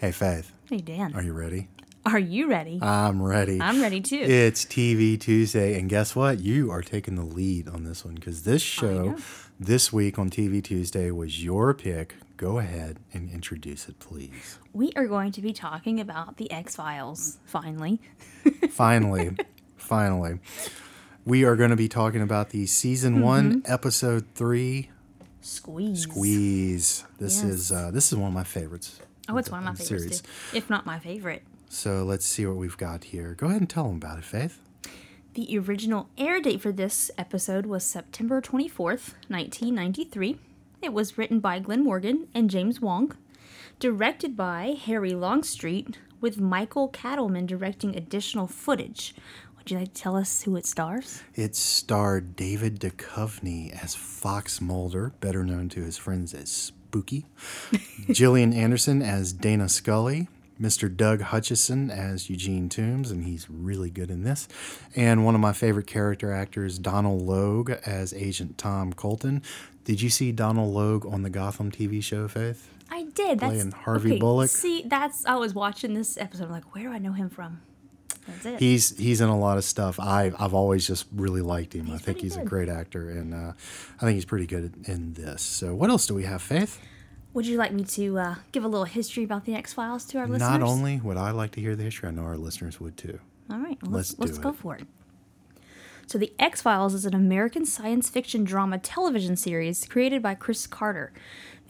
Hey, Faith, Hey, Dan. are you ready? Are you ready? I'm ready. I'm ready too. It's TV Tuesday, and guess what? You are taking the lead on this one because this show this week on TV Tuesday was your pick. Go ahead and introduce it, please. we are going to be talking about the X Files, finally. Finally, finally, we are going to be talking about the season Mm-hmm. one, episode three, Squeeze. Squeeze. This Yes. is uh, this is one of my favorites. Oh, it's one of my favorites, too. If not my favorite. So let's see what we've got here. Go ahead and tell them about it, Faith. The original air date for this episode was September 24th, 1993. It was written by Glenn Morgan and James Wong, directed by Harry Longstreet, with Michael Katleman directing additional footage. Would you like to tell us who it stars? It starred David Duchovny as Fox Mulder, better known to his friends as Spooky, Gillian Anderson as Dana Scully, Mr. Doug Hutchison as Eugene Toombs, and he's really good in this, and one of my favorite character actors, Donald Logue, as Agent Tom Colton. Did you see Donald Logue on the Gotham TV show, Faith? I did. That's Playing Harvey okay, Bullock. See, that's I was watching this episode. I'm like, where do I know him from? He's he's in a lot of stuff. I I've always just really liked him. I think he's a great actor, and uh, I think he's pretty good in this. So what else do we have, Faith? Would you like me to uh, give a little history about the X Files to our listeners? Not only would I like to hear the history, I know our listeners would too. All right, well, Let's let's let's, go for it. So, The X Files is an American science fiction drama television series created by Chris Carter.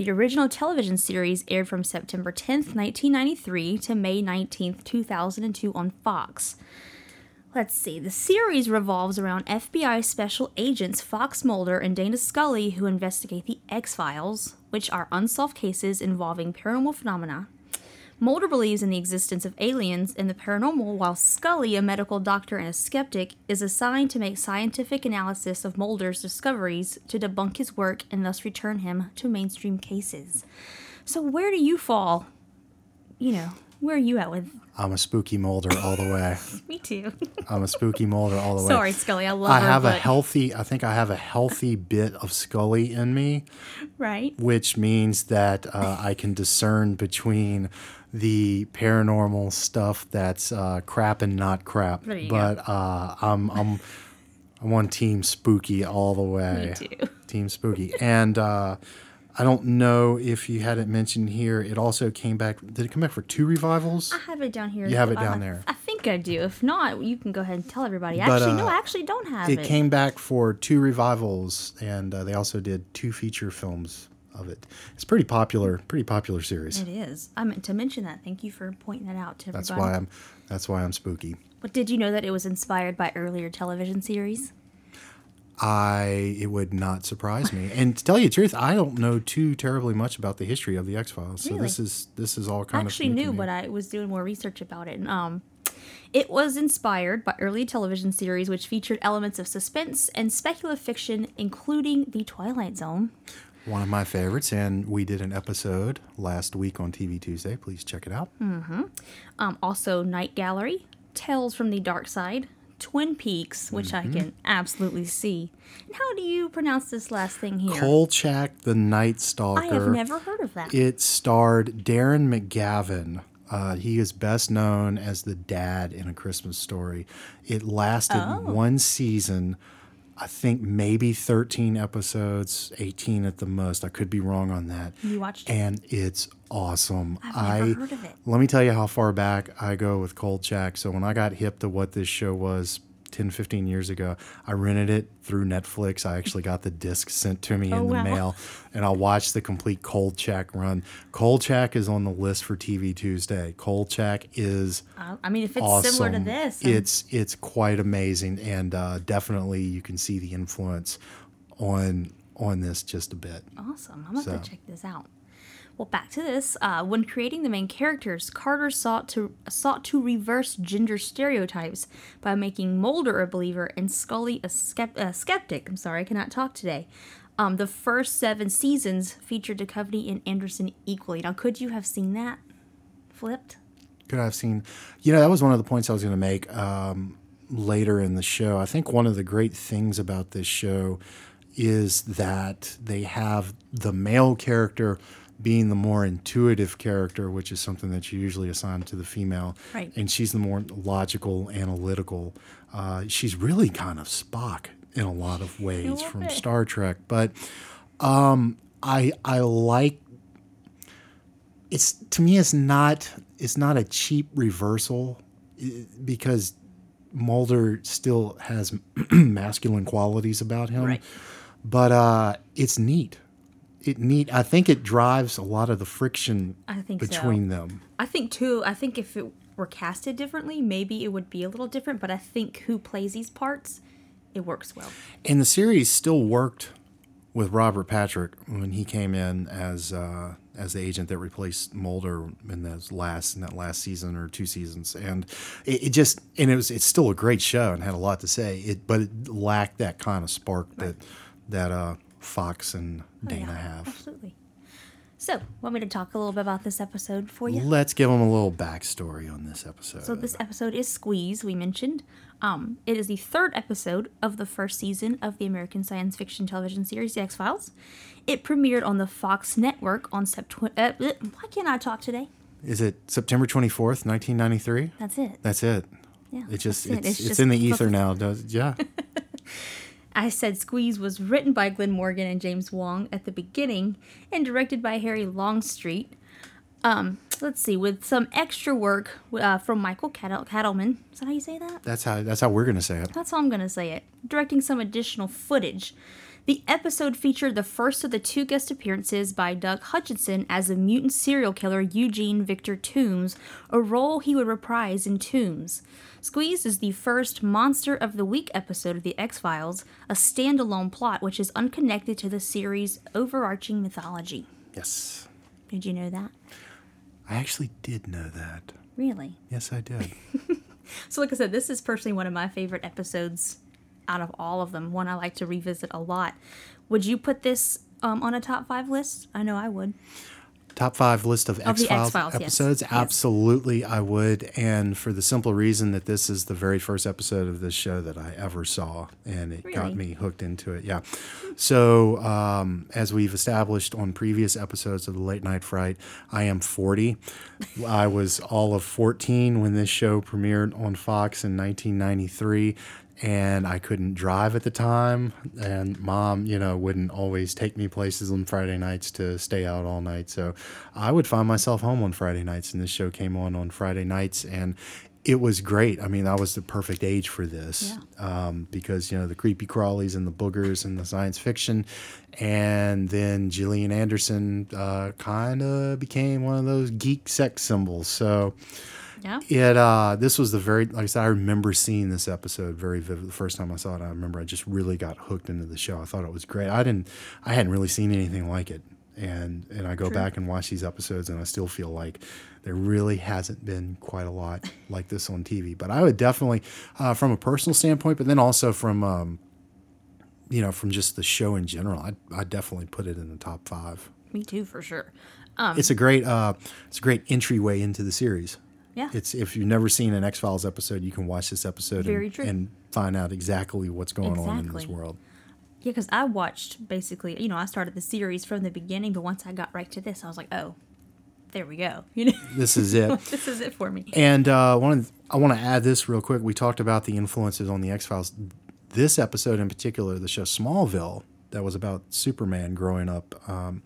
The original television series aired from September 10th, 1993 to May 19th, 2002 on Fox. Let's see. The series revolves around FBI special agents Fox Mulder and Dana Scully who investigate the X Files, which are unsolved cases involving paranormal phenomena. Mulder believes in the existence of aliens and the paranormal, while Scully, a medical doctor and a skeptic, is assigned to make scientific analysis of Mulder's discoveries to debunk his work and thus return him to mainstream cases. So, where do you fall? You know, where are you at with? I'm a spooky Mulder all the way. Me too. I'm a spooky Mulder all the way. Sorry, Scully. I love I her. have a healthy. I think I have a healthy bit of Scully in me, right. which means that uh, I can discern between the paranormal stuff that's uh, crap and not crap. But uh, I'm I'm I'm on Team Spooky all the way. Me too. Team Spooky, and uh, I don't know if you had it mentioned here. It also came back. Did it come back for two revivals? I have it down here. You have it Uh, down there. I think I do. If not, you can go ahead and tell everybody. But, Actually, no, uh, I actually don't have it. It came back for two revivals, and uh, they also did two feature films of it. It's pretty popular, pretty popular series. It is. I meant to mention that. Thank you for pointing that out to That's everybody. why I'm. That's why I'm spooky. But did you know that it was inspired by earlier television series? I it would not surprise me. And to tell you the truth, I don't know too terribly much about the history of the X Files. So this is this is all I kind actually of new knew, but I was doing more research about it. And, um, it was inspired by early television series which featured elements of suspense and speculative fiction, including The Twilight Zone. One of my favorites, and we did an episode last week on TV Tuesday. Please check it out. Um, also, Night Gallery, Tales from the Dark Side, Twin Peaks, which Mm-hmm. I can absolutely see. And how do you pronounce this last thing here? Kolchak the Night Stalker. I have never heard of that. It starred Darren McGavin. Uh, he is best known as the dad in A Christmas Story. It lasted Oh. one season, I think maybe 13 episodes, 18 at the most. I could be wrong on that. You watched it? And it's awesome. I've I never heard of it. let me tell you how far back I go with Kolchak. So when I got hip to what this show was 10, 15 years ago, I rented it through Netflix. I actually got the disc sent to me Oh, in the wow. mail, and I watched the complete Kolchak run. Kolchak is on the list for TV Tuesday. Kolchak is Uh, I mean, if it's awesome. similar to this, then it's it's quite amazing, and uh, definitely you can see the influence on on this just a bit. awesome. I'm going to So- to check this out. Well, back to this. Uh, when creating the main characters, Carter sought to sought to reverse gender stereotypes by making Mulder a believer and Scully a, skept- a skeptic. I'm sorry, I cannot talk today. Um, the first seven seasons featured Duchovny and Anderson equally. Now, could you have seen that flipped? could I have seen you know that was one of the points i was going to make um, later in the show i think one of the great things about this show is that they have the male character being the more intuitive character, which is something that you usually assign to the female. Right. And she's the more logical, analytical. Uh, she's really kind of Spock in a lot of ways from bit. Star Trek. But um, I I like it's to me it's not it's not a cheap reversal because Mulder still has masculine qualities about him, Right. but uh, it's neat. It neat. I think it drives a lot of the friction I think so. between them. I think too. I think if it were casted differently, maybe it would be a little different. But I think who plays these parts, it works well. And the series still worked with Robert Patrick when he came in as uh, as the agent that replaced Mulder in those last in that last season or two seasons, and it, it just and it was it's still a great show and had a lot to say. It but it lacked that kind of spark that that uh, Fox and Dana Oh, Yeah, have. Absolutely. So, want me to talk a little bit about this episode for you? Let's give them a little backstory on this episode. So this episode is Squeeze, we mentioned. Um, it is the third episode of the first season of the American science fiction television series The X Files. It premiered on the Fox network on September. Uh, why can't I talk today? Is it September twenty fourth, nineteen ninety three? That's it. That's it. Yeah, It just it. it's, It's it's, just in the ether now. Does yeah. I said Squeeze was written by Glenn Morgan and James Wong at the beginning and directed by Harry Longstreet. Um, let's see, with some extra work uh, from Michael Cattle- Katleman. Is that how you say that? That's how that's how we're gonna say it. That's how I'm going to say it. Directing some additional footage. The episode featured the first of the two guest appearances by Doug Hutchinson as the mutant serial killer Eugene Victor Toombs, a role he would reprise in Toombs. Squeeze is the first Monster of the Week episode of The X Files, a standalone plot which is unconnected to the series' overarching mythology. Yes. Did you know that? I actually did know that. Really? Yes, I did. So, like I said, this is personally one of my favorite episodes out of all of them. One I like to revisit a lot. Would you put this um, on a top five list? I know I would. Top five list of X Files episodes? Yes. Absolutely, I would. And for the simple reason that this is the very first episode of this show that I ever saw, and it got me hooked into it. Yeah. So, um, as we've established on previous episodes of the Late Night Fright, I am 40. I was all of 14 when this show premiered on Fox in 1993. And I couldn't drive at the time, and mom, you know, wouldn't always take me places on Friday nights to stay out all night. So I would find myself home on Friday nights, and this show came on on Friday nights, and it was great. I mean, I was the perfect age for this um, because you know the creepy crawlies and the boogers and the science fiction, and then Gillian Anderson uh, kind of became one of those geek sex symbols. So Yeah. it uh, this was the very like I said, I remember seeing this episode very vivid. The first time I saw it, I remember I just really got hooked into the show. I thought it was great. I didn't, I hadn't really seen anything like it, and and I go back and watch these episodes, and I still feel like there really hasn't been quite a lot like this on TV. But I would definitely, uh, from a personal standpoint, but then also from um, you know from just the show in general, I I definitely put it in the top five. Me too, for sure. It's a great uh, it's a great entryway into the series. Yeah. It's if you've never seen an X Files episode, you can watch this episode and, and find out exactly what's going on in this world. Yeah, because I watched basically, you know, I started the series from the beginning, but once I got right to this, I was like, oh, there we go. You know, This is it. this is it for me. and uh, one of the- I want to add this real quick. We talked about the influences on the X Files. This episode in particular, the show Smallville, that was about Superman growing up um,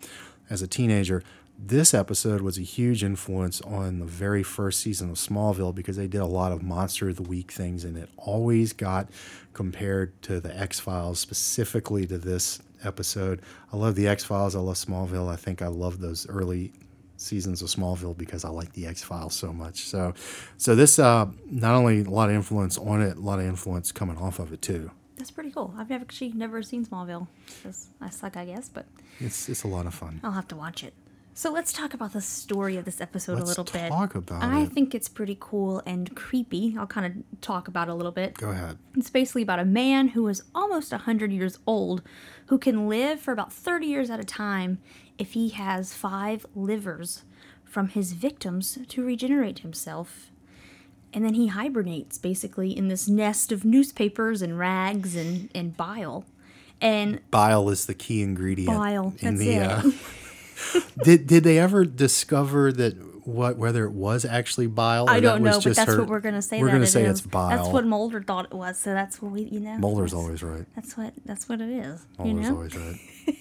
as a teenager. This episode was a huge influence on the very first season of Smallville because they did a lot of Monster of the Week things, and it always got compared to the X Files, specifically to this episode. I love the X Files. I love Smallville. I think I love those early seasons of Smallville because I like the X Files so much. So, so this uh, not only a lot of influence on it, a lot of influence coming off of it too. That's pretty cool. I've never actually never seen Smallville. I suck, I guess, but It's it's a lot of fun. I'll have to watch it. So let's talk about the story of this episode Let's a little bit. talk about I it. think it's pretty cool and creepy. I'll kind of talk about it a little bit. Go ahead. It's basically about a man who is almost 100 years old who can live for about 30 years at a time if he has five livers from his victims to regenerate himself. And then he hibernates basically in this nest of newspapers and rags and, and bile. And Bile is the key ingredient Bile, in that's the. it. Uh, did did they ever discover that what whether it was actually bile? Or I don't know, but that's her- what we're gonna say. We're gonna it say is. it's bile. That's what Mulder thought it was. So that's what we, you know. Mulder's always right. That's what. That's what it is. Mulder's you know. always right.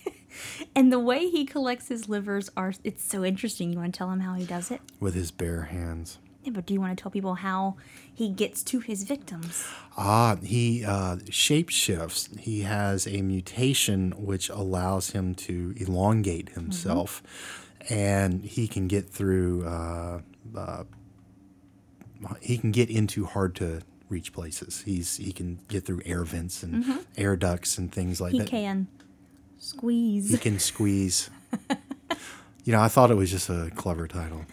And the way he collects his livers are. It's so interesting. You want to tell him how he does it? With his bare hands. Yeah, but do you want to tell people how he gets to his victims? Ah, he uh, shapeshifts. He has a mutation which allows him to elongate himself, and he can get through. Uh, uh, he can get into hard to reach places. He's he can get through air vents and air ducts and things like He that. He can squeeze. He can squeeze. you know, I thought it was just a clever title.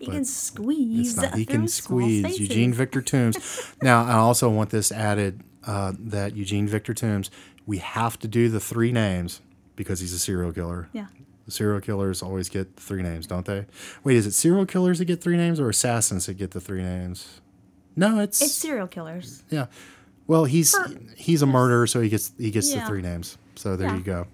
He can squeeze. Not. He can squeeze. Eugene Victor Toombs. now, I also want this added uh, that Eugene Victor Toombs, we have to do the three names because he's a serial killer. Yeah. The serial killers always get three names, don't they? Wait, is it serial killers that get three names or assassins that get the three names? No, it's, It's serial killers. yeah. Well, he's For- he's a murderer, so he gets he gets the three names. So there Yeah. you go.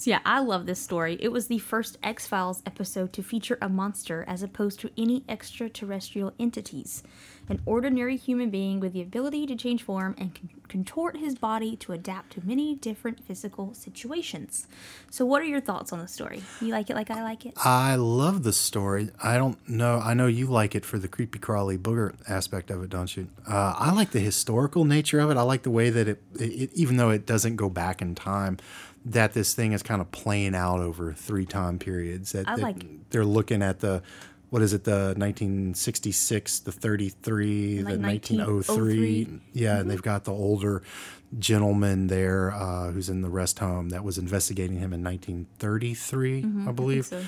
So yeah, I love this story. It was the first X Files episode to feature a monster as opposed to any extraterrestrial entities. An ordinary human being with the ability to change form and con- contort his body to adapt to many different physical situations. So, what are your thoughts on the story? You like it like I like it? I love the story. I don't know. I know you like it for the creepy crawly booger aspect of it, don't you? Uh, I like the historical nature of it. I like the way that it, it, even though it doesn't go back in time, that this thing is kind of playing out over three time periods. That, I that like- They're looking at the, what is it, the 1966, the 33, Like the 1903. 1903. Yeah, and they've got the older gentleman there uh, who's in the rest home that was investigating him in 1933, I believe. so.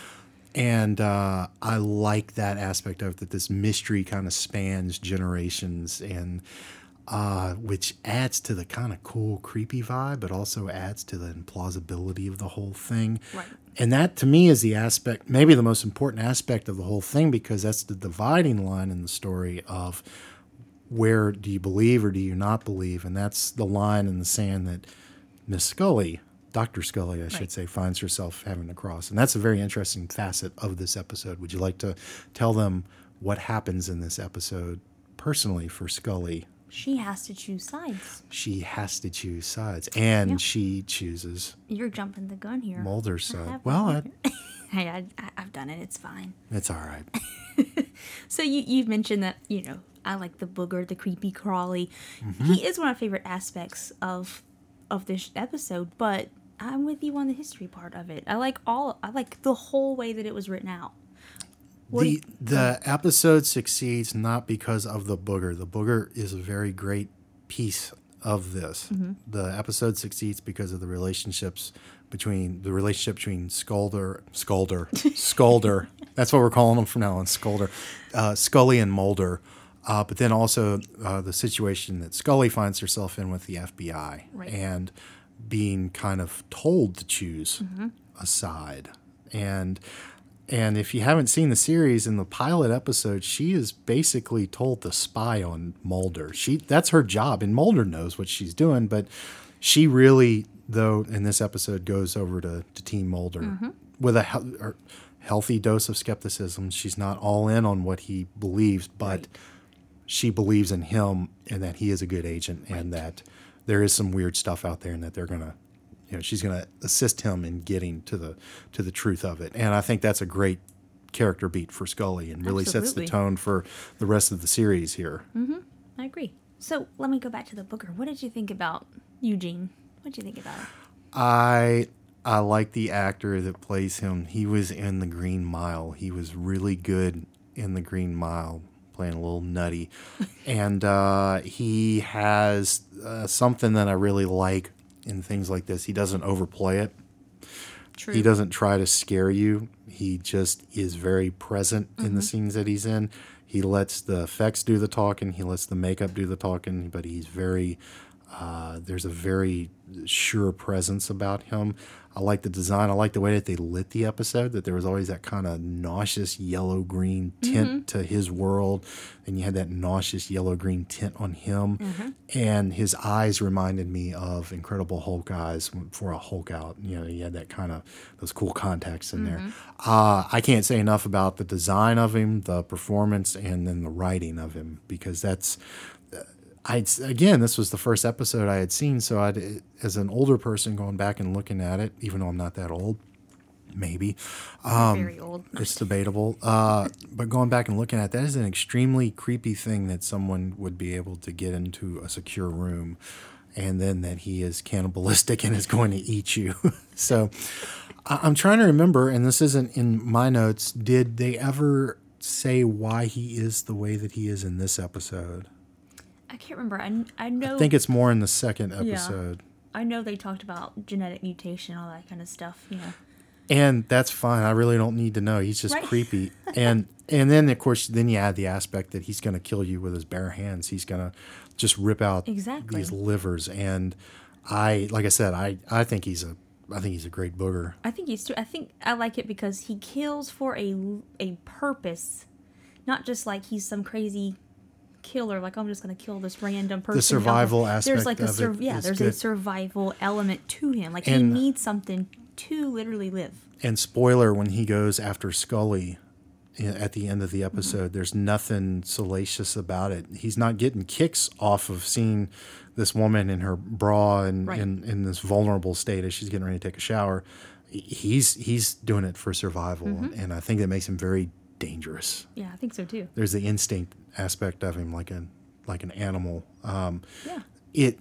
And uh, I like that aspect of it, that this mystery kind of spans generations and uh, which adds to the kind of cool, creepy vibe, but also adds to the implausibility of the whole thing. Right. And that to me is the aspect, maybe the most important aspect of the whole thing, because that's the dividing line in the story of where do you believe or do you not believe? And that's the line in the sand that Miss Scully, Dr. Scully, I should say, finds herself having to cross. And that's a very interesting facet of this episode. Would you like to tell them what happens in this episode personally for Scully? She has to choose sides. She has to choose sides, and Yeah. she chooses You're jumping the gun here. Mulder's side. have Well, I, I, I, I've done it. It's fine. it's all right. So you you've mentioned that you know I like the booger, the creepy crawly. Mm-hmm. He is one of my favorite aspects of of this episode, but I'm with you on the history part of it. I like all. I like the whole way that it was written out. What the episode succeeds not because of the booger. The booger is a very great piece of this. Mm-hmm. The episode succeeds because of the relationships between the relationship between Scolder, Scolder, Scolder. That's what we're calling them from now on, Scolder, uh, Scully and Mulder. Uh, but then also uh, the situation that Scully finds herself in with the FBI Right. and being kind of told to choose a side. And and if you haven't seen the series in the pilot episode, she is basically told to spy on Mulder. She that's her job, and Mulder knows what she's doing, but she really, though, in this episode, goes over to, to Team Mulder mm-hmm. with a hel- or healthy dose of skepticism. She's not all in on what he believes, but she believes in him and that he is a good agent and that there is some weird stuff out there and that they're gonna you know she's gonna assist him in getting to the to the truth of it. And i think that's a great character beat for scully and really sets the tone for the rest of the series here. I agree. So let me go back to the booker. What did you think about Eugene? What did you think about it? i i like the actor that plays him. He was in the green mile. He was really good in the green mile playing a little nutty. And uh, he has uh, something that i really like in things like this he doesn't overplay it True. He doesn't try to scare you. He just is very present in the mm-hmm. scenes that he's in. He lets the effects do the talking. He lets the makeup do the talking. But he's very Uh, there's a very sure presence about him. I like the design. I like the way that they lit the episode. That there was always that kind of nauseous yellow green tint to his world, and you had that nauseous yellow green tint on him. And his eyes reminded me of Incredible Hulk eyes for a Hulk out. You know, he had that kind of those cool contacts in there. Uh, I can't say enough about the design of him, the performance, and then the writing of him because that's I again, this was the first episode I had seen, so I, as an older person, going back and looking at it, even though I'm not that old, maybe Very old. it's debatable. Uh, but going back and looking at it, that is an extremely creepy thing that someone would be able to get into a secure room, and then that he is cannibalistic and is going to eat you. so I'm trying to remember, and this isn't in my notes. Did they ever say why he is the way that he is in this episode? I can't remember. I, I know. I think it's more in the second episode. I know they talked about genetic mutation, all that kind of stuff. You know. And that's fine. I really don't need to know. He's just Right. creepy. And and then of course then you add the aspect that he's going to kill you with his bare hands. He's going to just rip out Exactly. these livers and I like I said I I think he's a I think he's a great booger. I think he's too. I think I like it because he kills for a a purpose, not just like he's some crazy killer. Like I'm just gonna kill this random person. The survival There's aspect like a sur- yeah. There's a survival element to him. Like he needs something to literally live. And spoiler when he goes after Scully at the end of the mm-hmm. episode, there's nothing salacious about it. He's not getting kicks off of seeing this woman in her bra and Right. in, in this vulnerable state as she's getting ready to take a shower. He's he's doing it for survival, mm-hmm. and I think that makes him very dangerous. Yeah, I think so too. There's the instinct aspect of him, like a like an animal. Um, Yeah. it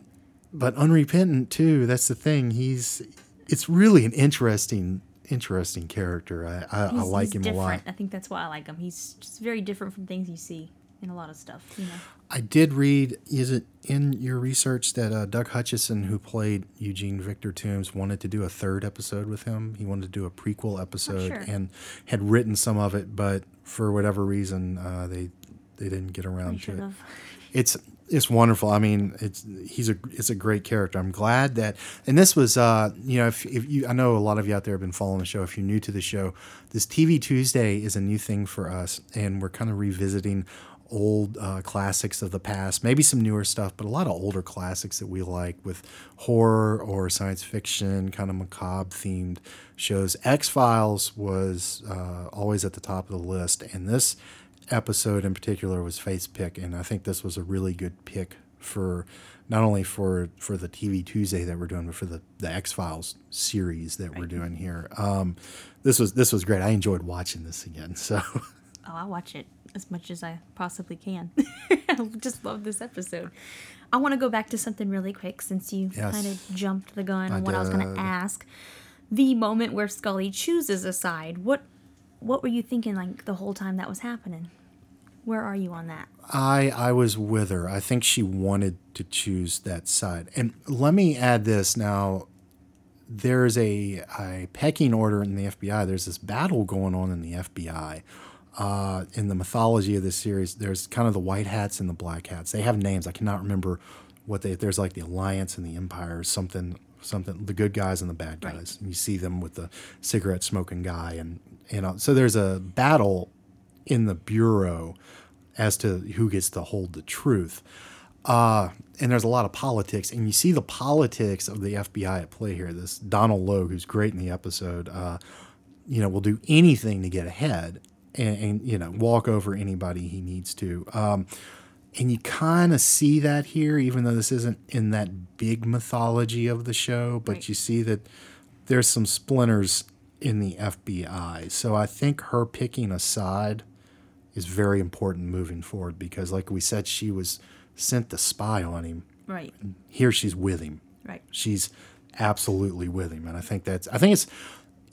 but unrepentant too that's the thing he's it's really an interesting interesting character i i, I like him a lot I think that's why I like him. He's just very different from things you see in a lot of stuff. You know. i did read is it in your research that uh, doug hutchison who played eugene victor toombs wanted to do a third episode with him he wanted to do a prequel episode sure. and had written some of it but for whatever reason uh, they they didn't get around to it it's it's wonderful. I mean, it's he's a it's a great character. I'm glad that and this was uh you know if if you I know a lot of you out there have been following the show. If you're new to the show, this TV Tuesday is a new thing for us, and we're kind of revisiting old uh, classics of the past, maybe some newer stuff, but a lot of older classics that we like with horror or science fiction, kind of macabre themed shows. X Files was uh, always at the top of the list, and this episode in particular was Faith's pick, and I think this was a really good pick for not only for for the TV Tuesday that we're doing, but for the the X Files series that we're doing here. Um, this was this was great. I enjoyed watching this again. So Oh, I'll watch it as much as I possibly can. I just love this episode. I want to go back to something really quick since you Yes. kind of jumped the gun I on what I was going to ask. The moment where Scully chooses a side. What what were you thinking like the whole time that was happening? Where are you on that? I I was with her. I think she wanted to choose that side. And let me add this now. There's a, a pecking order in the FBI. There's this battle going on in the FBI. Uh, in the mythology of this series, there's kind of the white hats and the black hats. They have names. I cannot remember what they. There's like the Alliance and the Empire, something, something. The good guys and the bad Right. guys. And you see them with the cigarette smoking guy, and you know. So there's a battle in the bureau as to who gets to hold the truth. Uh, and there's a lot of politics, and you see the politics of the FBI at play here. This Donald Logue, who's great in the episode, uh, you know, will do anything to get ahead and, and you know walk over anybody he needs to. Um, and you kind of see that here, even though this isn't in that big mythology of the show, but Right. you see that there's some splinters in the FBI. So I think her picking a side is very important moving forward because, like we said, she was sent to spy on him. Right. Here she's with him. Right. She's absolutely with him, and I think that's. I think it's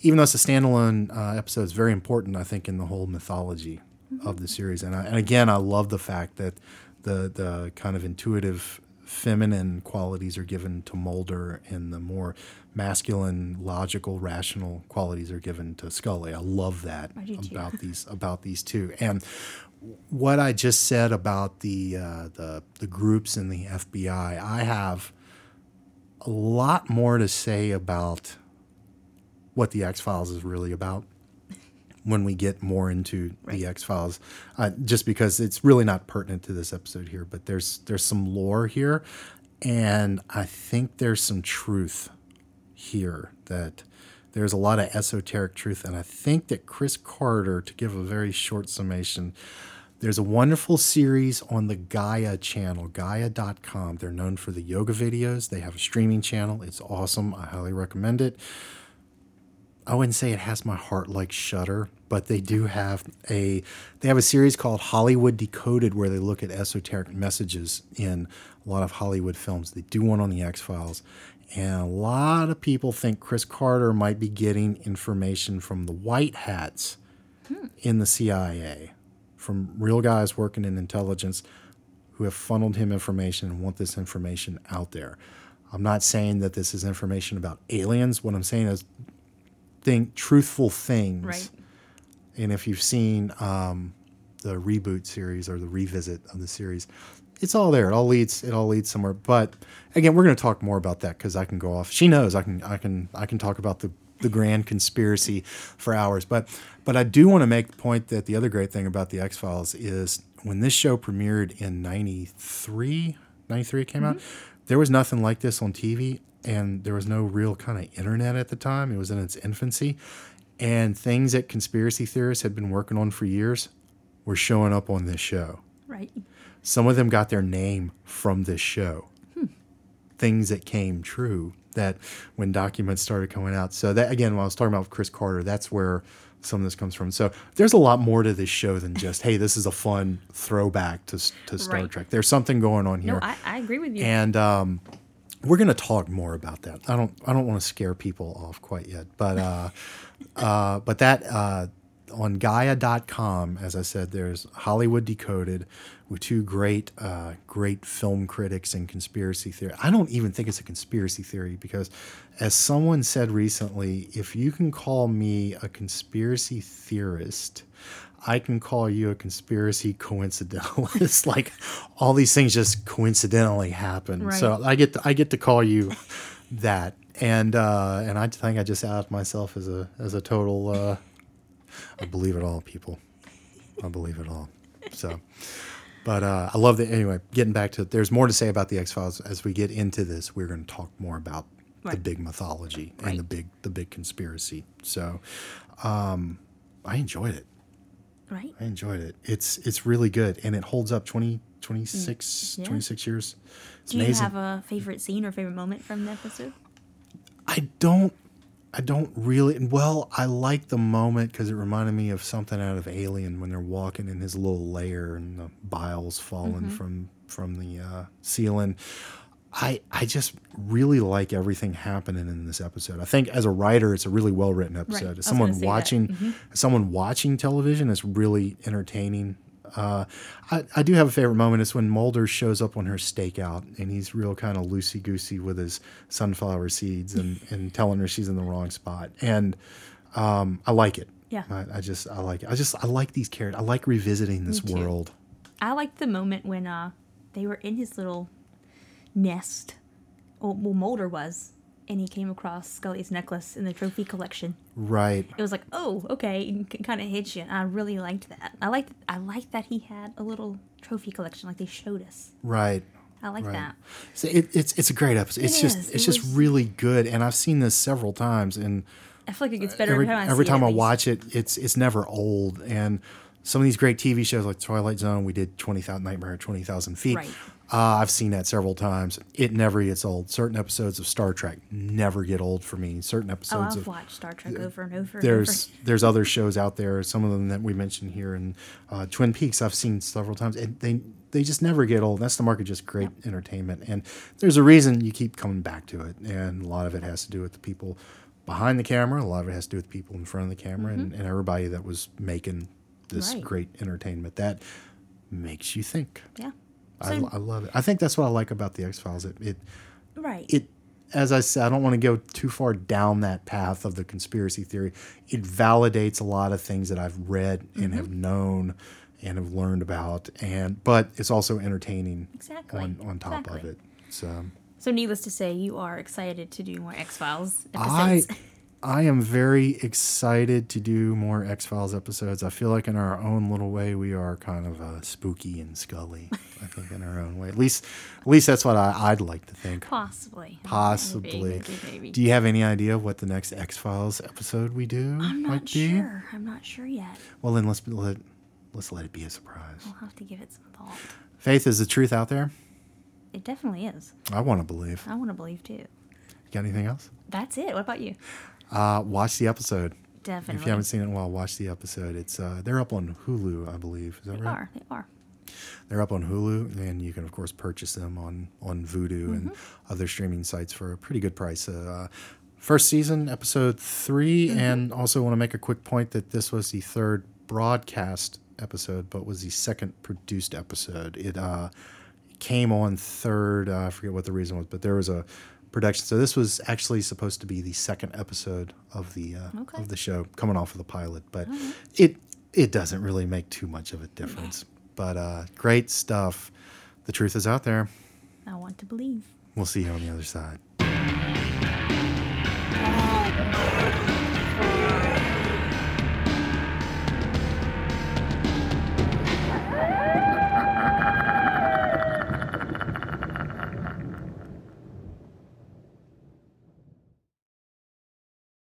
even though it's a standalone uh, episode, it's very important. I think in the whole mythology of the series, and I, and again, I love the fact that the the kind of intuitive feminine qualities are given to Mulder, and the more masculine, logical, rational qualities are given to Scully. I love that about these about these two, and what I just said about the uh, the the groups in the FBI, I have a lot more to say about what the X Files is really about when we get more into Right. the X Files, uh, just because it's really not pertinent to this episode here. But there's there's some lore here, and I think there's some truth here that there's a lot of esoteric truth, and I think that Chris Carter, to give a very short summation, there's a wonderful series on the Gaia channel, Gaia.com. They're known for the yoga videos. They have a streaming channel. It's awesome. I highly recommend it. I wouldn't say it has my heart like Shutter, but they do have a they have a series called Hollywood Decoded where they look at esoteric messages in a lot of Hollywood films. They do one on the X Files, and a lot of people think Chris Carter might be getting information from the white hats in the CIA, from real guys working in intelligence who have funneled him information and want this information out there. I'm not saying that this is information about aliens. What I'm saying is think truthful things. Right. And if you've seen um, the reboot series or the revisit of the series, it's all there. It all leads. It all leads somewhere. But again, we're going to talk more about that because I can go off. She knows I can. I can. I can talk about the the grand conspiracy for hours. But but I do want to make the point that the other great thing about the X Files is when this show premiered in 93, 93 it came out, there was nothing like this on TV and there was no real kind of internet at the time. It was in its infancy. And things that conspiracy theorists had been working on for years were showing up on this show. Right. Some of them got their name from this show. Hmm. Things that came true that when documents started coming out. So that again, when I was talking about Chris Carter, that's where some of this comes from. So there's a lot more to this show than just hey, this is a fun throwback to to Star Right. Trek. There's something going on here No, I, I agree with you. and um, we're going to talk more about that. I don't I don't want to scare people off quite yet, but uh, uh, but that uh, on Gaia.com, as I said, there's Hollywood Decoded with two great uh, great film critics and conspiracy theory. I don't even think it's a conspiracy theory because, as someone said recently, if you can call me a conspiracy theorist. I can call you a conspiracy coincidentalist. like all these things just coincidentally happen. So I get to, I get to call you that, and uh, and I think I just outed myself as a as a total. Uh, I believe it all, people. I believe it all. So, but uh, I love that. Anyway, getting back to there's more to say about the X Files as we get into this. We're going to talk more about the big mythology and the big the big conspiracy. So, um, I enjoyed it. right. I enjoyed it. It's it's really good and it holds up 20, 26, yeah. 26 years. It's Do you amazing. have a favorite scene or favorite moment from the episode? I don't I don't really well, I like the moment cuz it reminded me of something out of Alien when they're walking in his little lair and the biles falling from from the uh, ceiling. I I just really like everything happening in this episode. I think as a writer, it's a really well written episode. I As someone gonna say that. watching, as someone watching television, it's really entertaining. Uh, I, I do have a favorite moment. It's when Mulder shows up on her stakeout and he's real kind of loosey goosey with his sunflower seeds and, and telling her she's in the wrong spot. And um, I like it. Yeah. I, I just I like it. I just I like these characters. I like revisiting this world. I liked the moment when uh they were in his little nest. Oh, well, Mulder was, and he came across Scully's necklace in the trophy collection. Right. It was like, oh, okay, it kind of hits you. And I really liked that. I liked, I liked that he had a little trophy collection, like they showed us. Right. I like Right. that. So it, it's it's a great episode. It's It just is. it's It just was- really good, and I've seen this several times. And I feel like it gets better every every time I every time I watch it, it's it's never old. And some of these great TV shows like Twilight Zone, we did twenty thousand Nightmare twenty thousand feet. Right. Uh, I've seen that several times. It never gets old. Certain episodes of Star Trek never get old for me. Certain episodes. Oh, I've of watched Star Trek over and over. there's and there's other shows out there. Some of them that we mentioned here, and uh, Twin Peaks I've seen several times, and they they just never get old. That's the market, just great entertainment, and there's a reason you keep coming back to it, and a lot of it has to do with the people behind the camera. A lot of it has to do with people in front of the camera, and, and everybody that was making this Right. great entertainment that makes you think. yeah. I, So- I love it. I think that's what I like about the X Files. It, it Right. it as I said, I don't want to go too far down that path of the conspiracy theory. It validates a lot of things that I've read and Mm-hmm. have known and have learned about, and but it's also entertaining Exactly. on on top of it. So So, needless to say, you are excited to do more X Files episodes. I am very excited to do more X Files episodes. I feel like in our own little way we are kind of uh, spooky and scully. I think in our own way. At least, at least that's what I, I'd like to think. Possibly. Possibly. Maybe, maybe. Do you have any idea what the next X Files episode we do I'm not be? sure. I'm not sure yet. Well, then let's let let's let it be a surprise. We'll have to give it some thought. Faith, is the truth out there? It definitely is. I want to believe. I want to believe too. You Got anything else? That's it. What about you? Uh, watch the episode. Definitely. If you haven't seen it in a while, watch the episode. It's uh, they're up on Hulu, I believe. Is that they right? are. They are. They're up on Hulu, and you can of course purchase them on on Vudu and other streaming sites for a pretty good price. Uh, first season, episode 3 and also want to make a quick point that this was the third broadcast episode, but was the second produced episode. It uh, came on third. Uh, I forget what the reason was, but there was a production. So this was actually supposed to be the second episode of the uh, Okay. of the show, coming off of the pilot. But it it doesn't really make too much of a difference. But uh, great stuff. The truth is out there. I want to believe. We'll see you on the other side.